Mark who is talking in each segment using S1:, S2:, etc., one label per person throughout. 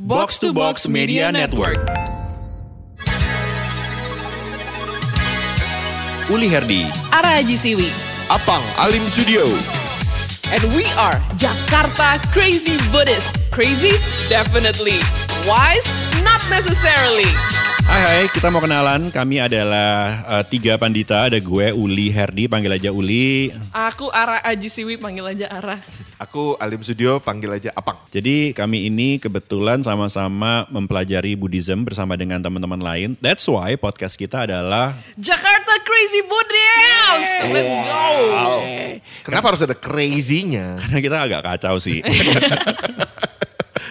S1: Box to Box Media Network. Uli Herdi,
S2: Ara Haji Siwi.
S3: Apang Alim Studio.
S2: And we are Jakarta Crazy Buddhists. Crazy? Definitely. Wise? Not necessarily.
S1: Hai hai, kita mau kenalan. Kami adalah uh, tiga pandita. Ada gue, Uli Herdi, panggil aja Uli.
S2: Aku Ara Haji Siwi, panggil aja Ara.
S3: Aku Alim Studio, panggil aja Apang.
S1: Jadi kami ini kebetulan sama-sama mempelajari Buddhism bersama dengan teman-teman lain. That's why podcast kita adalah
S2: Jakarta Crazy Buddhists. Let's go.
S3: Kenapa harus ada crazy-nya?
S1: karena kita agak kacau sih.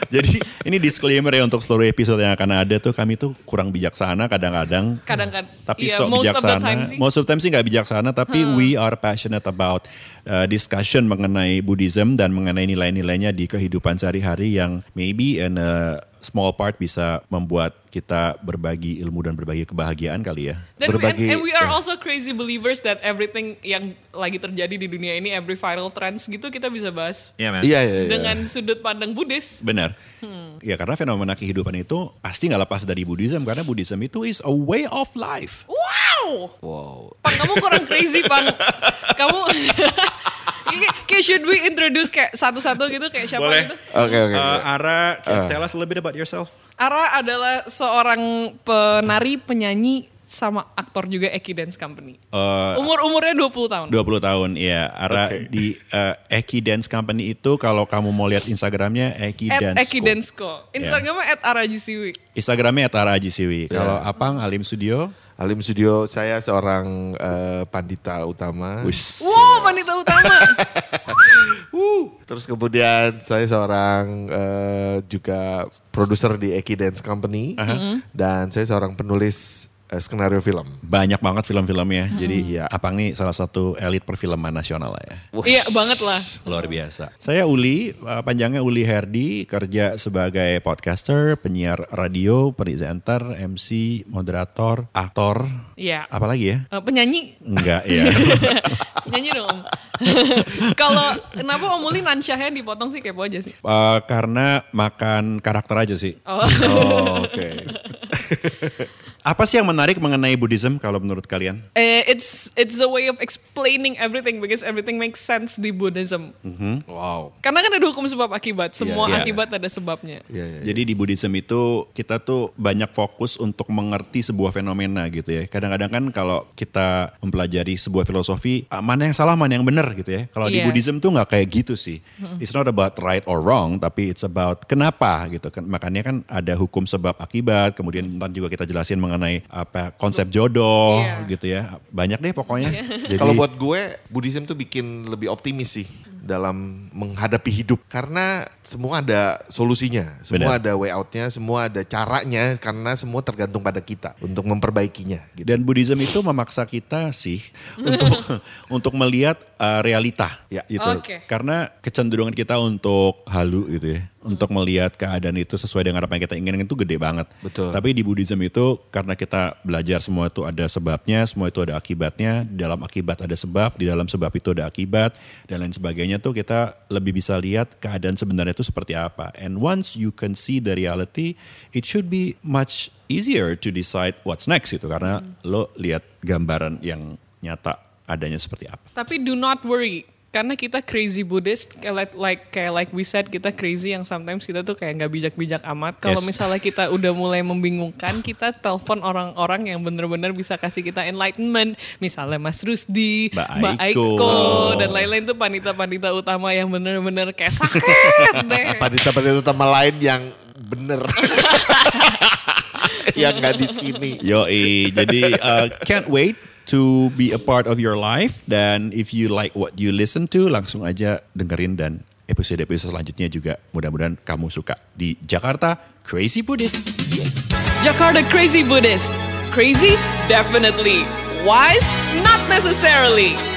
S1: Jadi ini disclaimer ya untuk seluruh episode yang akan ada tuh kami tuh kurang bijaksana kadang-kadang.
S2: Kadang-kadang.
S1: Tapi
S2: Iya,
S1: sok
S2: most of the
S1: bijaksana. Most of the time sih nggak bijaksana, tapi we are passionate about uh, discussion mengenai Buddhism dan mengenai nilai-nilainya di kehidupan sehari-hari yang maybe in a small part bisa membuat kita berbagi ilmu dan berbagi kebahagiaan kali ya.
S2: Dan we, and,
S3: Berbagi-
S2: and we are
S3: ya.
S2: also crazy believers that everything yang lagi terjadi di dunia ini, every viral trends gitu kita bisa bahas
S1: Iya, man.
S3: Iya, iya, iya.
S2: dengan sudut pandang Buddhis.
S1: Benar. Ya karena fenomena kehidupan itu pasti nggak lepas dari Buddhism karena Buddhism itu is a way of life.
S2: Wow.
S3: Wow.
S2: Pang, kamu kurang crazy, Pang. Kamu should we introduce kayak satu-satu gitu kayak siapa
S1: Boleh.
S2: gitu?
S3: Oke, oke.
S1: Uh,
S3: oke.
S1: Ara, can you tell us a little bit about yourself?
S2: Ara adalah seorang penari, penyanyi, sama aktor juga Eki Dance Company.
S1: Uh,
S2: Umur-umurnya 20 tahun.
S1: 20 tahun, ya. Ara
S3: Oke.
S1: di uh, Eki Dance Company itu kalau kamu mau lihat Instagramnya Eki
S2: At
S1: Dance.
S2: Eki Dance Co. Instagramnya at Arajisiwi.
S1: Instagramnya Ara Aji Siwi. Kalau Apang Alim Studio,
S3: Alim Studio, saya seorang eh, pandita utama.
S1: Wish.
S2: Wow, wanita utama.
S3: Terus kemudian saya seorang eh, juga produser di Eki Dance Company. Dan saya seorang penulis skenario film.
S1: banyak banget film-filmnya. Jadi
S3: Iya.
S1: Apang nih salah satu elit perfilman nasional lah ya.
S2: iya, banget lah.
S1: Luar biasa. Saya Uli, uh, panjangnya Uli Herdi, kerja sebagai podcaster, penyiar radio, presenter, MC, moderator, aktor,
S2: Iya.
S1: apa lagi ya?
S2: Eh, penyanyi
S1: Enggak ya.
S2: Nyanyi dong. Kalau kenapa Om Uli nansyahnya dipotong sih kepo aja sih.
S1: Uh, karena makan karakter aja sih.
S2: Oh.
S3: Oh, oke.
S1: Apa sih yang menarik mengenai Buddhism kalau menurut kalian?
S2: Eh, it's it's a way of explaining everything because everything makes sense di Buddhism.
S3: Wow.
S2: Karena kan ada hukum sebab akibat. Semua
S1: Iya.
S2: akibat ada sebabnya.
S3: Iya, iya.
S1: Jadi di Buddhism itu kita tuh banyak fokus untuk mengerti sebuah fenomena gitu ya. Kadang-kadang kan kalau kita mempelajari sebuah filosofi, ah, mana yang salah, mana yang benar gitu ya. Kalau di
S2: Iya.
S1: Buddhism tuh nggak kayak gitu sih. It's not about right or wrong, tapi it's about kenapa gitu kan. Makanya kan ada hukum sebab akibat. Kemudian ntar juga kita jelasin mengenai apa konsep jodoh
S2: Iya.
S1: gitu ya. Banyak deh pokoknya. Jadi
S3: Kalau buat gue, Buddhism tuh bikin lebih optimis sih dalam menghadapi hidup karena semua ada solusinya, semua
S1: Benar.
S3: ada way outnya, semua ada caranya karena semua tergantung pada kita untuk memperbaikinya. Gitu.
S1: Dan Buddhism itu memaksa kita sih untuk untuk melihat uh, realita,
S3: Ya.
S1: gitu.
S2: Oke.
S1: Karena kecenderungan kita untuk halu gitu ya, untuk melihat keadaan itu sesuai dengan apa yang kita inginkan itu gede banget.
S3: Betul.
S1: Tapi di Buddhism itu karena kita belajar semua itu ada sebabnya, semua itu ada akibatnya. Di dalam akibat ada sebab, di dalam sebab itu ada akibat dan lain sebagainya tuh kita lebih bisa lihat keadaan sebenarnya itu seperti apa. And once you can see the reality, it should be much easier to decide what's next gitu karena lo lihat gambaran yang nyata adanya seperti apa.
S2: Tapi do not worry. Karena kita crazy Buddhist, kayak like, like kayak like we said kita crazy yang sometimes kita tuh kayak nggak bijak-bijak amat. Kalau
S1: Yes.
S2: misalnya kita udah mulai membingungkan, kita telepon orang-orang yang bener-bener bisa kasih kita enlightenment. Misalnya Mas Rusdi,
S1: Mbak
S2: Mbak
S1: Aiko.
S2: Aiko, dan lain-lain tuh panita-panita utama yang bener-bener kayak sakit deh.
S3: Pandita-pandita utama lain yang bener. yang nggak di sini.
S1: Yoi, jadi uh, can't wait to be a part of your life dan if you like what you listen to langsung aja dengerin dan episode-episode selanjutnya juga mudah-mudahan kamu suka di Jakarta Crazy Buddhist.
S2: Jakarta Crazy Buddhist. Crazy? Definitely. Wise? Not necessarily.